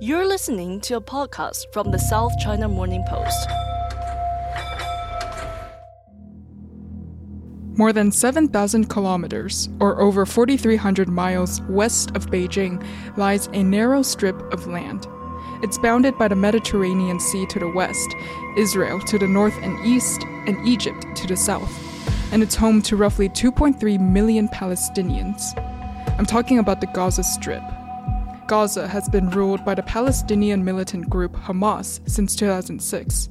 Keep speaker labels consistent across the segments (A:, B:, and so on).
A: You're listening to a podcast from the South China Morning Post.
B: More than 7,000 kilometers, or over 4,300 miles west of Beijing, lies a narrow strip of land. It's bounded by the Mediterranean Sea to the west, Israel to the north and east, and Egypt to the south. And it's home to roughly 2.3 million Palestinians. I'm talking about the Gaza Strip. Gaza has been ruled by the Palestinian militant group Hamas since 2006.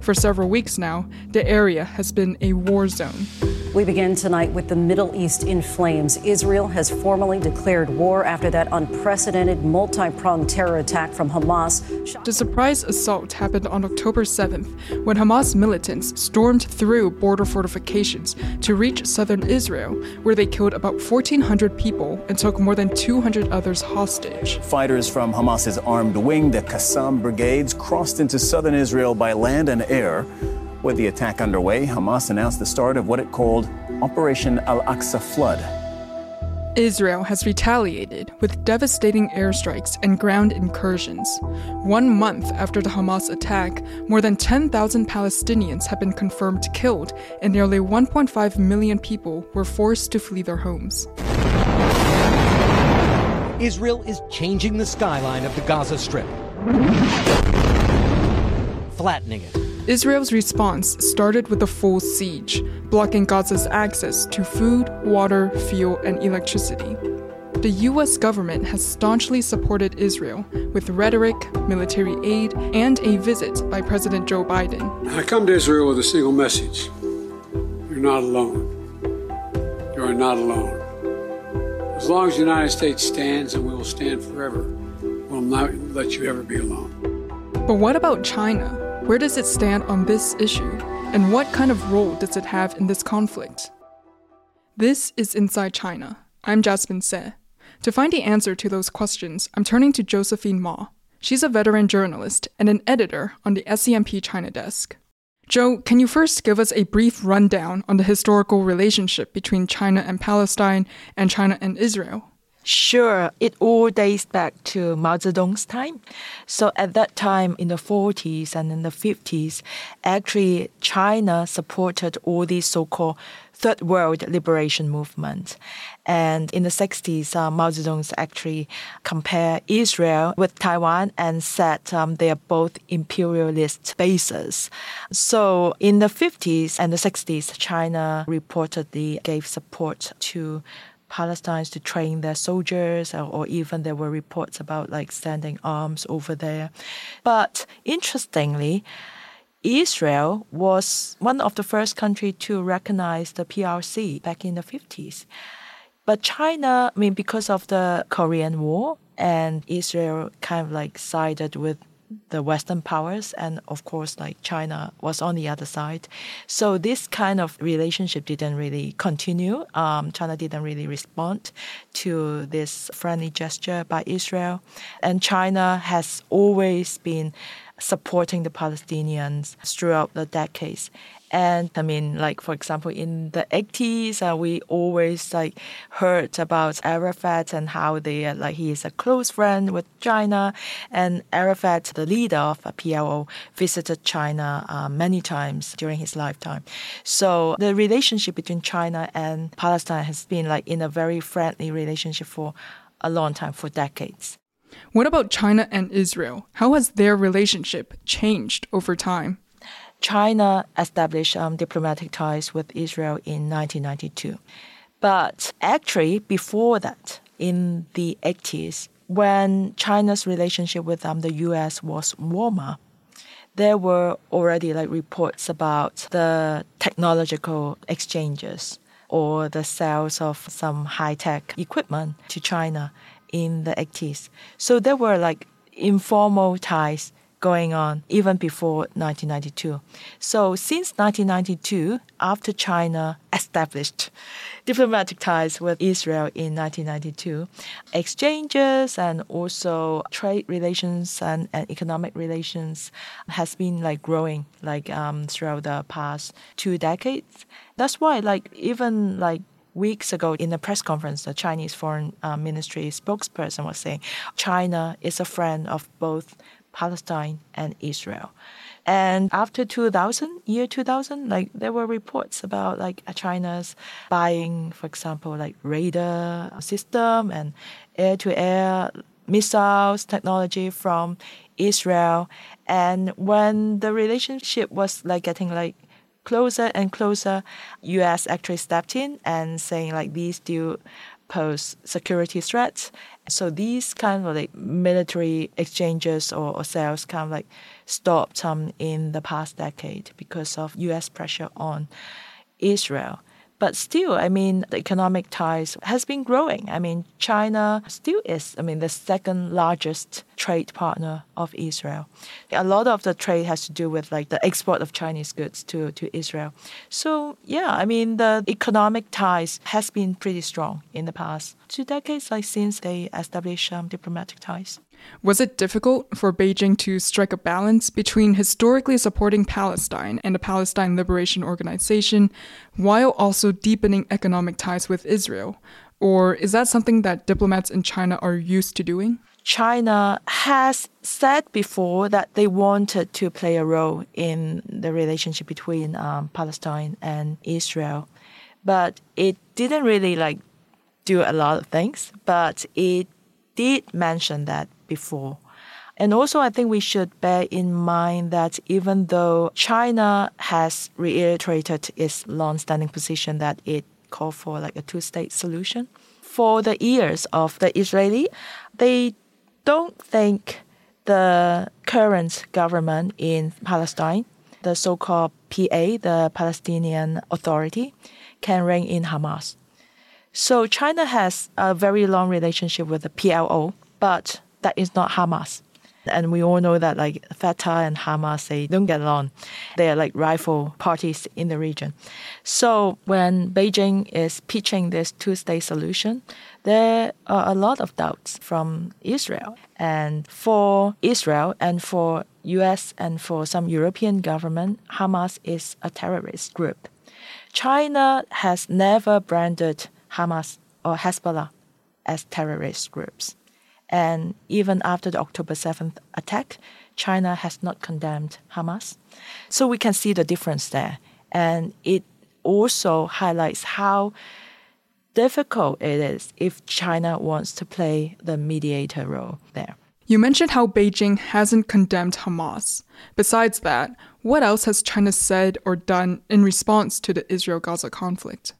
B: For several weeks now, the area has been a war zone.
C: We begin tonight with the Middle East in flames. Israel has formally declared war after that unprecedented multi pronged terror attack from Hamas.
B: The surprise assault happened on October 7th when Hamas militants stormed through border fortifications to reach southern Israel, where they killed about 1,400 people and took more than 200 others hostage.
D: Fighters from Hamas's armed wing, the Qassam brigades, crossed into southern Israel by land and air. With the attack underway, Hamas announced the start of what it called Operation Al Aqsa Flood.
B: Israel has retaliated with devastating airstrikes and ground incursions. One month after the Hamas attack, more than 10,000 Palestinians have been confirmed killed, and nearly 1.5 million people were forced to flee their homes.
E: Israel is changing the skyline of the Gaza Strip, flattening it.
B: Israel's response started with a full siege, blocking Gaza's access to food, water, fuel, and electricity. The US government has staunchly supported Israel with rhetoric, military aid, and a visit by President Joe Biden.
F: I come to Israel with a single message You're not alone. You are not alone. As long as the United States stands, and we will stand forever, we'll not let you ever be alone.
B: But what about China? Where does it stand on this issue? And what kind of role does it have in this conflict? This is Inside China. I'm Jasmine Se. To find the answer to those questions, I'm turning to Josephine Ma. She's a veteran journalist and an editor on the SCMP China desk. Joe, can you first give us a brief rundown on the historical relationship between China and Palestine and China and Israel?
G: Sure, it all dates back to Mao Zedong's time. So at that time, in the 40s and in the 50s, actually China supported all these so-called third world liberation movements. And in the 60s, uh, Mao Zedong actually compared Israel with Taiwan and said um, they are both imperialist bases. So in the 50s and the 60s, China reportedly gave support to Palestinians to train their soldiers, or, or, even there were reports about like standing arms over there. But interestingly, Israel was one of the first country to recognize the PRC back in the 50s. But China, I mean, because of the Korean War, and Israel kind of like sided with the Western powers, and of course, like China was on the other side. So this kind of relationship didn't really continue. Um, China didn't really respond to this friendly gesture by Israel, and China has always been supporting the Palestinians throughout the decades. And I mean, like for example, in the 80s, uh, we always like heard about Arafat and how they uh, like he is a close friend with China. And Arafat, the leader of PLO, visited China uh, many times during his lifetime. So the relationship between China and Palestine has been like in a very friendly relationship for a long time, for decades.
B: What about China and Israel? How has their relationship changed over time?
G: China established um, diplomatic ties with Israel in 1992. But actually, before that, in the 80s, when China's relationship with um, the US was warmer, there were already like reports about the technological exchanges or the sales of some high tech equipment to China in the 80s. So there were like informal ties going on even before 1992. So since 1992, after China established diplomatic ties with Israel in 1992, exchanges and also trade relations and, and economic relations has been like growing like um, throughout the past two decades. That's why like even like weeks ago in a press conference, the Chinese Foreign uh, Ministry spokesperson was saying China is a friend of both Palestine and Israel. And after 2000, year 2000, like there were reports about like China's buying, for example, like radar system and air-to-air missiles technology from Israel. And when the relationship was like getting like closer and closer, U.S. actually stepped in and saying like these do pose security threats. So these kind of like military exchanges or, or sales kind of like stopped um, in the past decade because of U.S. pressure on Israel. But still, I mean, the economic ties has been growing. I mean, China still is, I mean, the second largest trade partner of Israel. A lot of the trade has to do with like the export of Chinese goods to, to Israel. So yeah, I mean, the economic ties has been pretty strong in the past two decades, like since they established um, diplomatic ties.
B: Was it difficult for Beijing to strike a balance between historically supporting Palestine and the Palestine Liberation Organization while also deepening economic ties with Israel? Or is that something that diplomats in China are used to doing?
G: China has said before that they wanted to play a role in the relationship between um, Palestine and Israel, but it didn't really like do a lot of things. But it did mention that before. And also, I think we should bear in mind that even though China has reiterated its long-standing position that it called for like a two-state solution, for the ears of the Israeli, they don't think the current government in Palestine, the so-called PA, the Palestinian Authority, can rein in Hamas. So China has a very long relationship with the PLO, but that is not Hamas. And we all know that like Fatah and Hamas, they don't get along. They are like rival parties in the region. So when Beijing is pitching this two-state solution, there are a lot of doubts from Israel. And for Israel and for US and for some European government, Hamas is a terrorist group. China has never branded Hamas or Hezbollah as terrorist groups. And even after the October 7th attack, China has not condemned Hamas. So we can see the difference there. And it also highlights how difficult it is if China wants to play the mediator role there.
B: You mentioned how Beijing hasn't condemned Hamas. Besides that, what else has China said or done in response to the Israel Gaza conflict?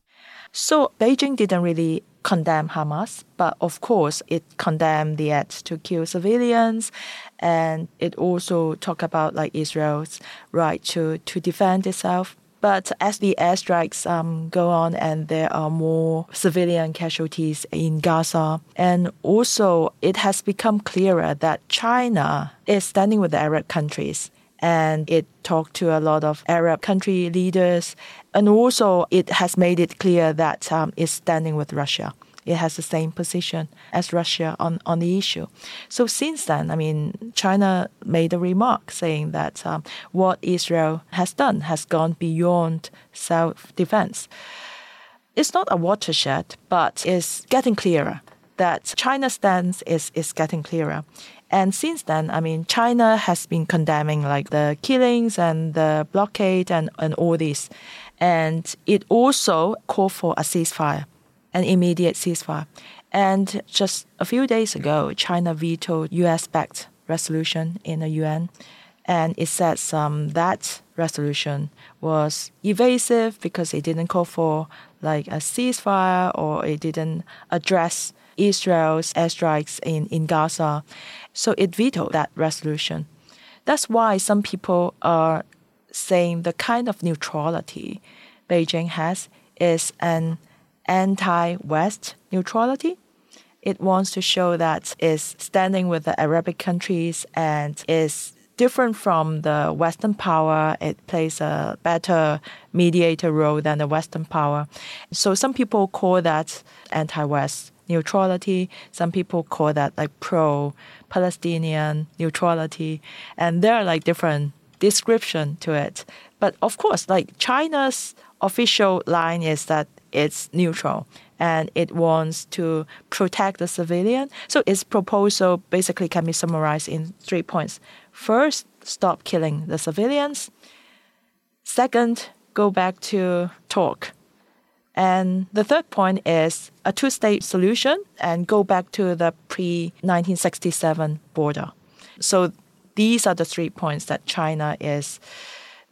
G: So Beijing didn't really condemn Hamas, but of course it condemned the act to kill civilians, and it also talked about like Israel's right to to defend itself. But as the airstrikes um, go on and there are more civilian casualties in Gaza, and also it has become clearer that China is standing with the Arab countries and it talked to a lot of Arab country leaders. And also, it has made it clear that um, it's standing with Russia. It has the same position as Russia on, on the issue. So since then, I mean, China made a remark saying that um, what Israel has done has gone beyond self-defense. It's not a watershed, but it's getting clearer that China's stance is, is getting clearer. And since then, I mean, China has been condemning like the killings and the blockade and, and all this. And it also called for a ceasefire, an immediate ceasefire. And just a few days ago, China vetoed US backed resolution in the UN. And it says um, that resolution was evasive because it didn't call for like a ceasefire or it didn't address Israel's airstrikes in, in Gaza. So it vetoed that resolution. That's why some people are saying the kind of neutrality Beijing has is an anti West neutrality. It wants to show that it's standing with the Arabic countries and is different from the Western power. It plays a better mediator role than the Western power. So some people call that anti-West neutrality. Some people call that like pro-Palestinian neutrality, and there are like different description to it. But of course, like China's official line is that it's neutral and it wants to protect the civilian. So its proposal basically can be summarized in three points. First, stop killing the civilians. Second, go back to talk. And the third point is a two state solution and go back to the pre 1967 border. So these are the three points that China is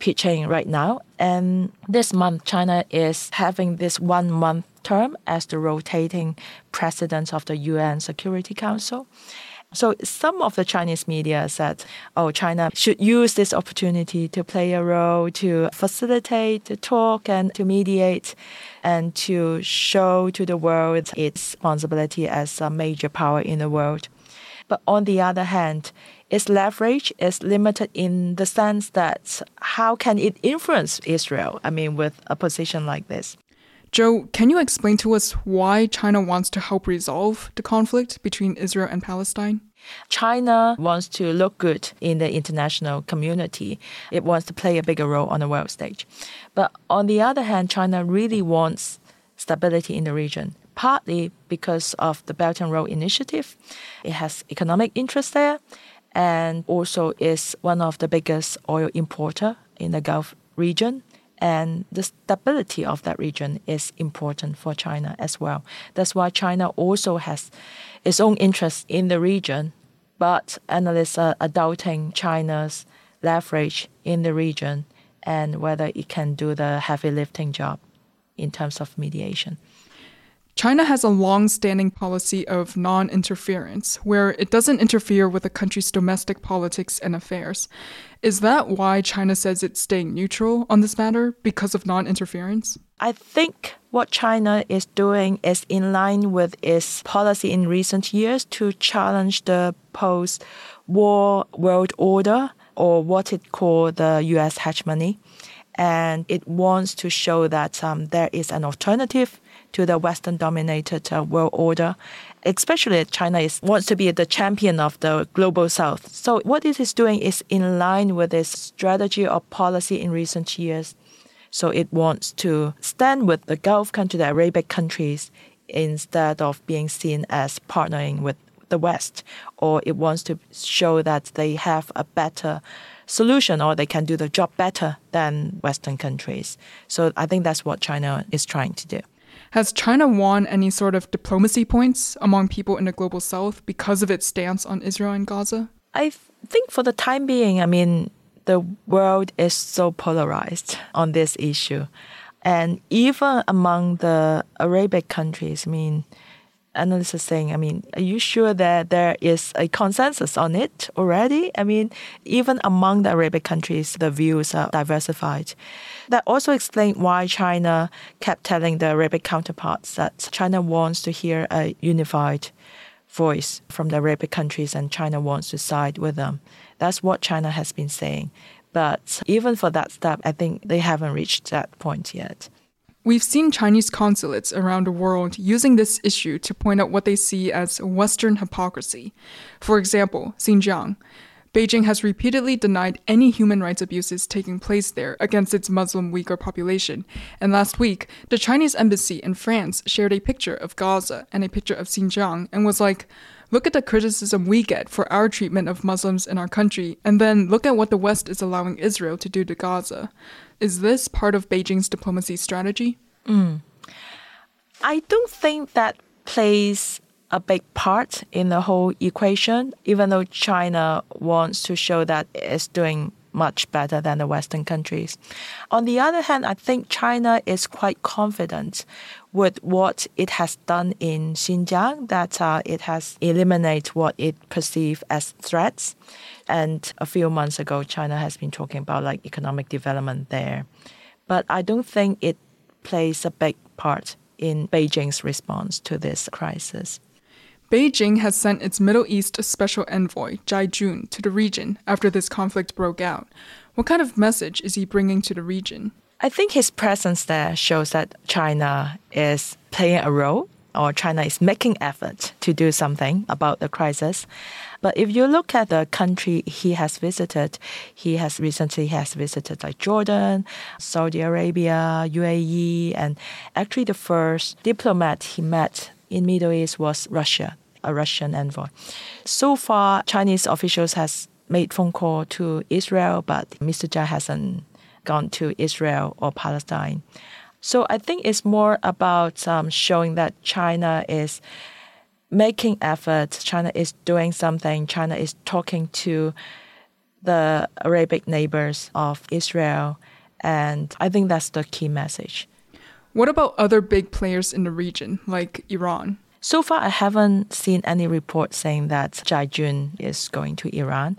G: pitching right now. And this month, China is having this one month term as the rotating president of the UN Security Council. So some of the Chinese media said, oh, China should use this opportunity to play a role, to facilitate, to talk, and to mediate, and to show to the world its responsibility as a major power in the world. But on the other hand, its leverage is limited in the sense that how can it influence Israel? I mean, with a position like this.
B: Joe, can you explain to us why China wants to help resolve the conflict between Israel and Palestine?
G: China wants to look good in the international community. It wants to play a bigger role on the world stage. But on the other hand, China really wants stability in the region partly because of the Belt and Road Initiative. It has economic interest there and also is one of the biggest oil importer in the Gulf region. And the stability of that region is important for China as well. That's why China also has its own interest in the region, but analysts are doubting China's leverage in the region and whether it can do the heavy lifting job in terms of mediation.
B: China has a long standing policy of non interference, where it doesn't interfere with a country's domestic politics and affairs. Is that why China says it's staying neutral on this matter because of non interference?
G: I think what China is doing is in line with its policy in recent years to challenge the post war world order or what it called the US hegemony. And it wants to show that um, there is an alternative to the Western dominated uh, world order. Especially China is, wants to be the champion of the global south. So what it is doing is in line with its strategy or policy in recent years. So it wants to stand with the Gulf countries, the Arabic countries, instead of being seen as partnering with the West, or it wants to show that they have a better solution or they can do the job better than Western countries. So I think that's what China is trying to do.
B: Has China won any sort of diplomacy points among people in the global south because of its stance on Israel and Gaza?
G: I think for the time being, I mean, the world is so polarized on this issue. And even among the Arabic countries, I mean, analysts are saying, I mean, are you sure that there is a consensus on it already? I mean, even among the Arabic countries, the views are diversified. That also explains why China kept telling the Arabic counterparts that China wants to hear a unified voice from the Arabic countries and China wants to side with them. That's what China has been saying. But even for that step, I think they haven't reached that point yet.
B: We've seen Chinese consulates around the world using this issue to point out what they see as Western hypocrisy. For example, Xinjiang. Beijing has repeatedly denied any human rights abuses taking place there against its Muslim Uyghur population. And last week, the Chinese embassy in France shared a picture of Gaza and a picture of Xinjiang and was like, look at the criticism we get for our treatment of Muslims in our country, and then look at what the West is allowing Israel to do to Gaza. Is this part of Beijing's diplomacy strategy?
G: Mm. I don't think that plays a big part in the whole equation, even though China wants to show that it's doing much better than the Western countries. On the other hand, I think China is quite confident with what it has done in Xinjiang, that uh, it has eliminated what it perceives as threats. And a few months ago, China has been talking about like economic development there. But I don't think it plays a big part in Beijing's response to this crisis.
B: Beijing has sent its Middle East special envoy, Zhai Jun, to the region after this conflict broke out. What kind of message is he bringing to the region?
G: I think his presence there shows that China is playing a role or China is making effort to do something about the crisis. But if you look at the country he has visited, he has recently has visited like Jordan, Saudi Arabia, UAE, and actually the first diplomat he met in Middle East was Russia, a Russian envoy. So far, Chinese officials has made phone call to Israel, but Mr. Zhai hasn't gone to Israel or Palestine. So I think it's more about um, showing that China is making efforts, China is doing something, China is talking to the Arabic neighbors of Israel. And I think that's the key message.
B: What about other big players in the region, like Iran?
G: So far, I haven't seen any report saying that Zhai Jun is going to Iran.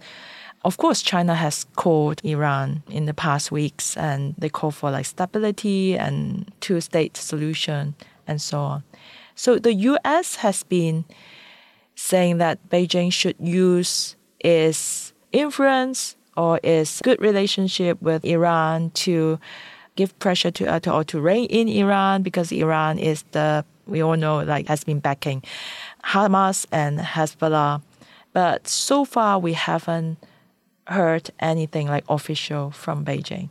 G: Of course, China has called Iran in the past weeks and they call for like stability and two state solution and so on. So the US has been saying that Beijing should use its influence or its good relationship with Iran to give pressure to uh, to, or to rein in Iran because Iran is the we all know like has been backing Hamas and Hezbollah. But so far we haven't heard anything like official from Beijing.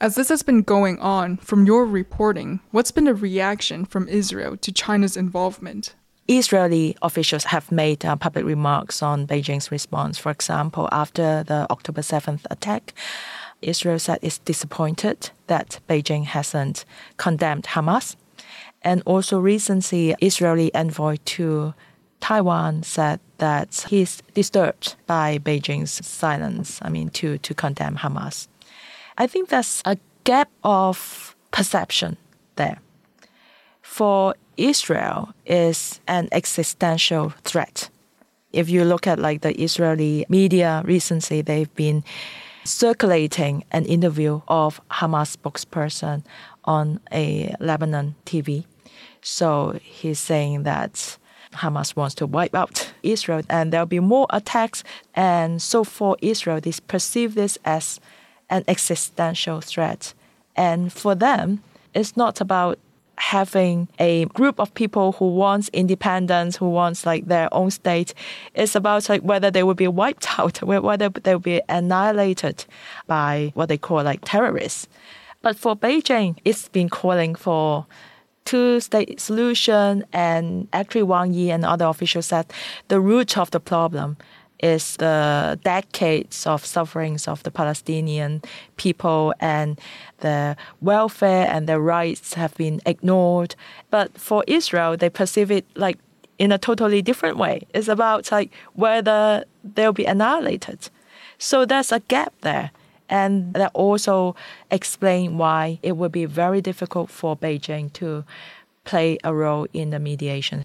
B: As this has been going on, from your reporting, what's been the reaction from Israel to China's involvement?
G: Israeli officials have made uh, public remarks on Beijing's response. For example, after the October 7th attack, Israel said it's disappointed that Beijing hasn't condemned Hamas. And also recently, Israeli envoy to Taiwan said that he's disturbed by Beijing's silence, I mean, to, to condemn Hamas. I think there's a gap of perception there. For Israel is an existential threat. If you look at like the Israeli media recently, they've been circulating an interview of Hamas spokesperson on a Lebanon TV. So he's saying that Hamas wants to wipe out Israel and there'll be more attacks. And so for Israel, they perceive this as an existential threat. And for them, it's not about having a group of people who wants independence, who wants like their own state. It's about like whether they will be wiped out, whether they will be annihilated by what they call like terrorists. But for Beijing, it's been calling for two-state solution, and actually Wang Yi and other officials said the root of the problem is the decades of sufferings of the Palestinian people and their welfare and their rights have been ignored. But for Israel, they perceive it like in a totally different way. It's about like whether they'll be annihilated. So there's a gap there. And that also explain why it would be very difficult for Beijing to play a role in the mediation.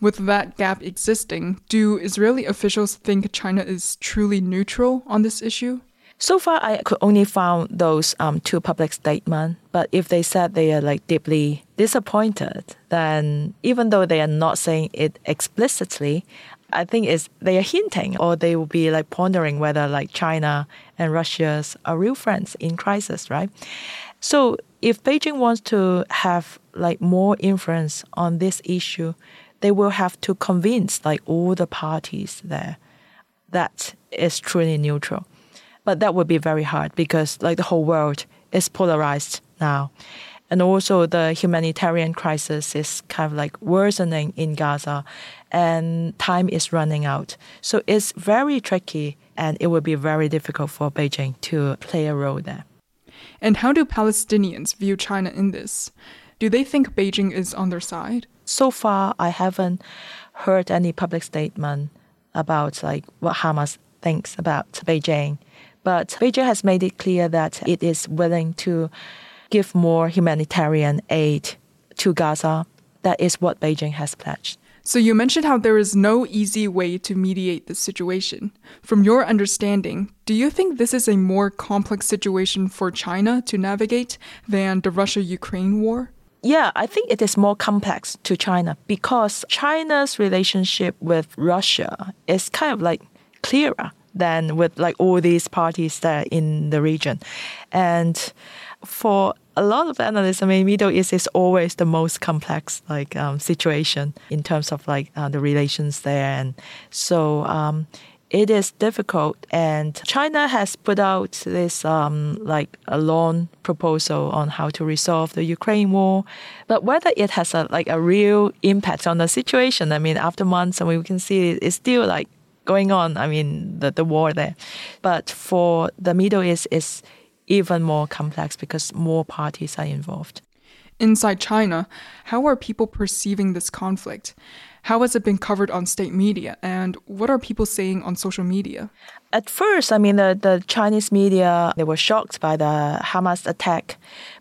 B: With that gap existing, do Israeli officials think China is truly neutral on this issue?
G: So far, I could only found those um, two public statements. But if they said they are like deeply disappointed, then even though they are not saying it explicitly, I think is they are hinting or they will be like pondering whether like China and Russia are real friends in crisis, right? So if Beijing wants to have like more influence on this issue, they will have to convince like all the parties there that is truly neutral. But that would be very hard because like the whole world is polarized now. And also the humanitarian crisis is kind of like worsening in Gaza and time is running out. So it's very tricky and it will be very difficult for Beijing to play a role there.
B: And how do Palestinians view China in this? Do they think Beijing is on their side?
G: So far, I haven't heard any public statement about like what Hamas thinks about Beijing. But Beijing has made it clear that it is willing to give more humanitarian aid to Gaza. That is what Beijing has pledged.
B: So you mentioned how there is no easy way to mediate this situation. From your understanding, do you think this is a more complex situation for China to navigate than the Russia Ukraine war?
G: Yeah, I think it is more complex to China because China's relationship with Russia is kind of like clearer than with like all these parties that in the region. And for a lot of analysts, I mean, Middle East is always the most complex like um, situation in terms of like uh, the relations there, and so um, it is difficult. And China has put out this um, like a long proposal on how to resolve the Ukraine war, but whether it has a like a real impact on the situation, I mean, after months, I mean, we can see it's still like going on. I mean, the the war there, but for the Middle East is even more complex because more parties are involved.
B: Inside China, how are people perceiving this conflict? How has it been covered on state media? And what are people saying on social media?
G: At first, I mean, the, the Chinese media, they were shocked by the Hamas attack.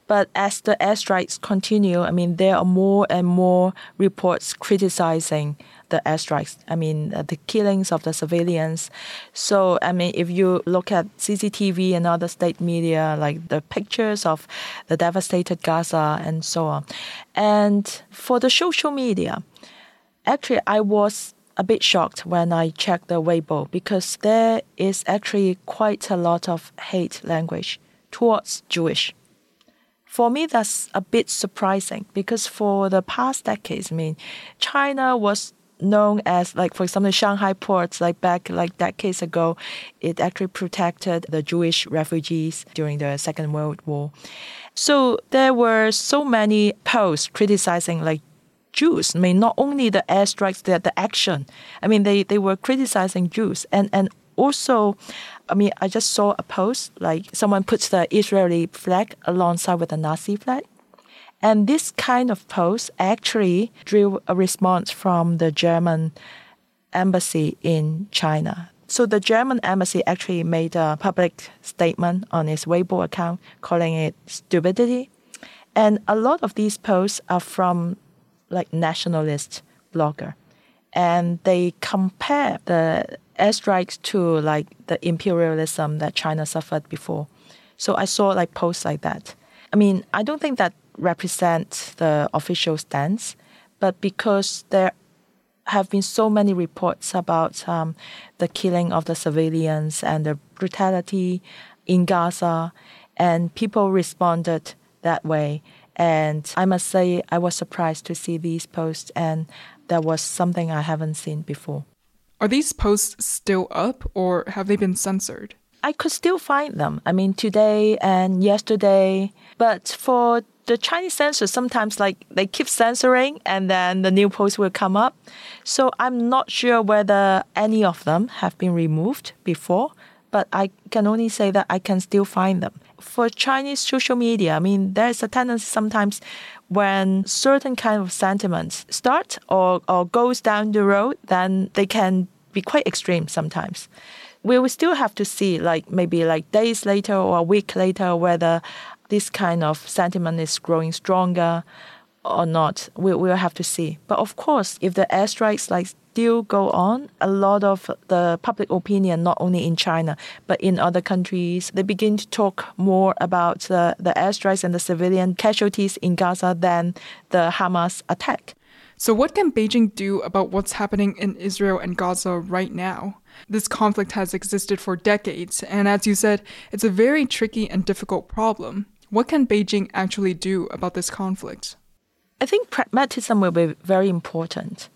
G: But as the airstrikes continue, I mean, there are more and more reports criticizing the airstrikes. I mean, uh, the killings of the civilians. So, I mean, if you look at CCTV and other state media, like the pictures of the devastated Gaza and so on. And for the social media, actually, I was a bit shocked when I checked the Weibo because there is actually quite a lot of hate language towards Jewish. For me, that's a bit surprising because for the past decades, I mean, China was known as like for example Shanghai ports like back like decades ago it actually protected the Jewish refugees during the Second World War. So there were so many posts criticizing like Jews. I mean not only the airstrikes, the the action. I mean they, they were criticizing Jews and, and also I mean I just saw a post like someone puts the Israeli flag alongside with the Nazi flag and this kind of post actually drew a response from the German embassy in China. So the German embassy actually made a public statement on its Weibo account calling it stupidity. And a lot of these posts are from like nationalist blogger. And they compare the airstrikes to like the imperialism that China suffered before. So I saw like posts like that. I mean, I don't think that represent the official stance, but because there have been so many reports about um, the killing of the civilians and the brutality in Gaza, and people responded that way. And I must say, I was surprised to see these posts, and that was something I haven't seen before.
B: Are these posts still up, or have they been censored?
G: I could still find them. I mean, today and yesterday. But for the Chinese censors sometimes like they keep censoring and then the new posts will come up. So I'm not sure whether any of them have been removed before, but I can only say that I can still find them. For Chinese social media, I mean, there's a tendency sometimes when certain kind of sentiments start or, or goes down the road, then they can be quite extreme sometimes we will still have to see like maybe like days later or a week later whether this kind of sentiment is growing stronger or not. We will have to see. But of course, if the airstrikes like still go on, a lot of the public opinion, not only in China but in other countries, they begin to talk more about the, the airstrikes and the civilian casualties in Gaza than the Hamas attack.
B: So, what can Beijing do about what's happening in Israel and Gaza right now? This conflict has existed for decades, and as you said, it's a very tricky and difficult problem. What can Beijing actually do about this conflict?
G: I think pragmatism will be very important.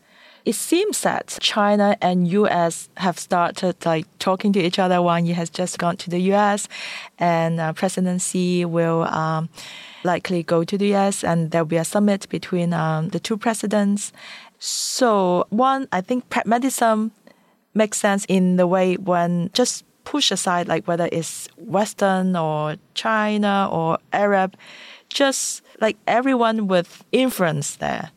G: It seems that China and US have started like talking to each other. Wang Yi has just gone to the US, and uh, President Xi will um, likely go to the US, and there will be a summit between um, the two presidents. So, one, I think pragmatism makes sense in the way when just push aside like whether it's Western or China or Arab, just like everyone with influence there.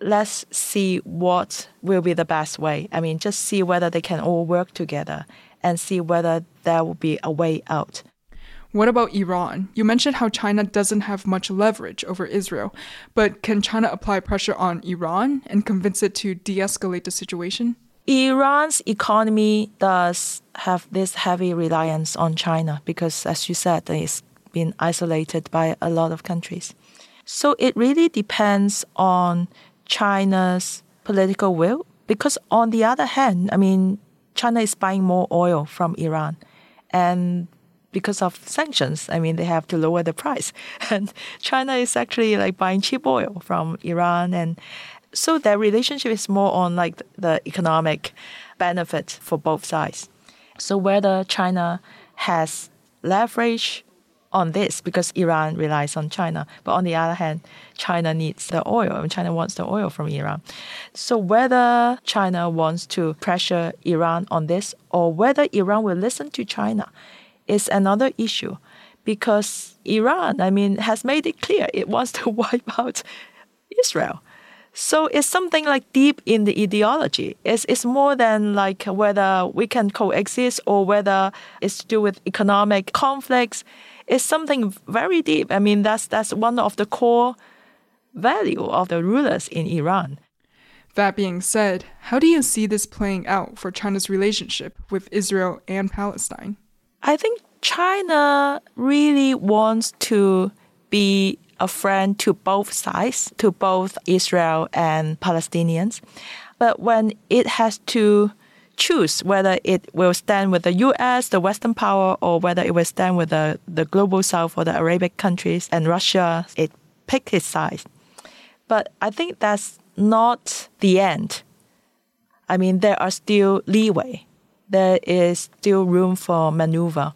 G: Let's see what will be the best way. I mean, just see whether they can all work together and see whether there will be a way out.
B: What about Iran? You mentioned how China doesn't have much leverage over Israel, but can China apply pressure on Iran and convince it to de escalate the situation?
G: Iran's economy does have this heavy reliance on China because, as you said, it's been isolated by a lot of countries. So it really depends on China's political will. Because on the other hand, I mean, China is buying more oil from Iran. And because of sanctions, I mean, they have to lower the price. And China is actually like buying cheap oil from Iran. And so their relationship is more on like the economic benefit for both sides. So whether China has leverage on this because Iran relies on China, but on the other hand, China needs the oil and China wants the oil from Iran. So whether China wants to pressure Iran on this or whether Iran will listen to China is another issue because Iran, I mean, has made it clear it wants to wipe out Israel. So it's something like deep in the ideology. It's, it's more than like whether we can coexist or whether it's to do with economic conflicts. It's something very deep. I mean, that's, that's one of the core value of the rulers in Iran.
B: That being said, how do you see this playing out for China's relationship with Israel and Palestine?
G: I think China really wants to be a friend to both sides, to both Israel and Palestinians. But when it has to choose whether it will stand with the US, the Western power, or whether it will stand with the, the global south or the Arabic countries and Russia, it picked its side. But I think that's not the end. I mean, there are still leeway. There is still room for maneuver.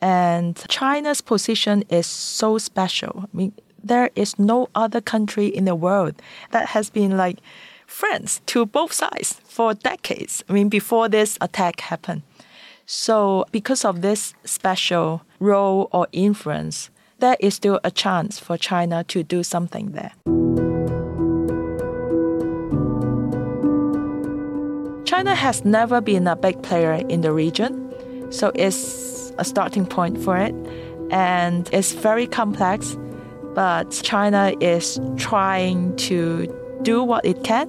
G: And China's position is so special. I mean, there is no other country in the world that has been like friends to both sides for decades. I mean, before this attack happened. So, because of this special role or influence, there is still a chance for China to do something there. China has never been a big player in the region, so it's a starting point for it. And it's very complex but China is trying to do what it can.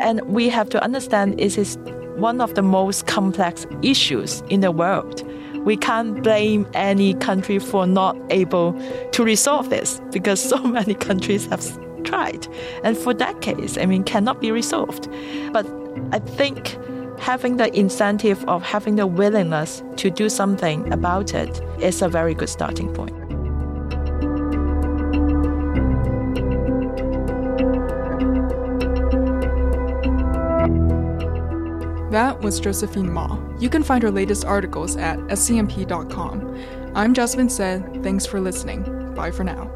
G: And we have to understand it is one of the most complex issues in the world. We can't blame any country for not able to resolve this because so many countries have tried. And for decades, I mean, cannot be resolved. But I think having the incentive of having the willingness to do something about it is a very good starting point.
B: That was Josephine Ma. You can find her latest articles at scmp.com. I'm Jasmine said, thanks for listening. Bye for now.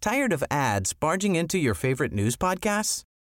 H: Tired of ads barging into your favorite news podcasts?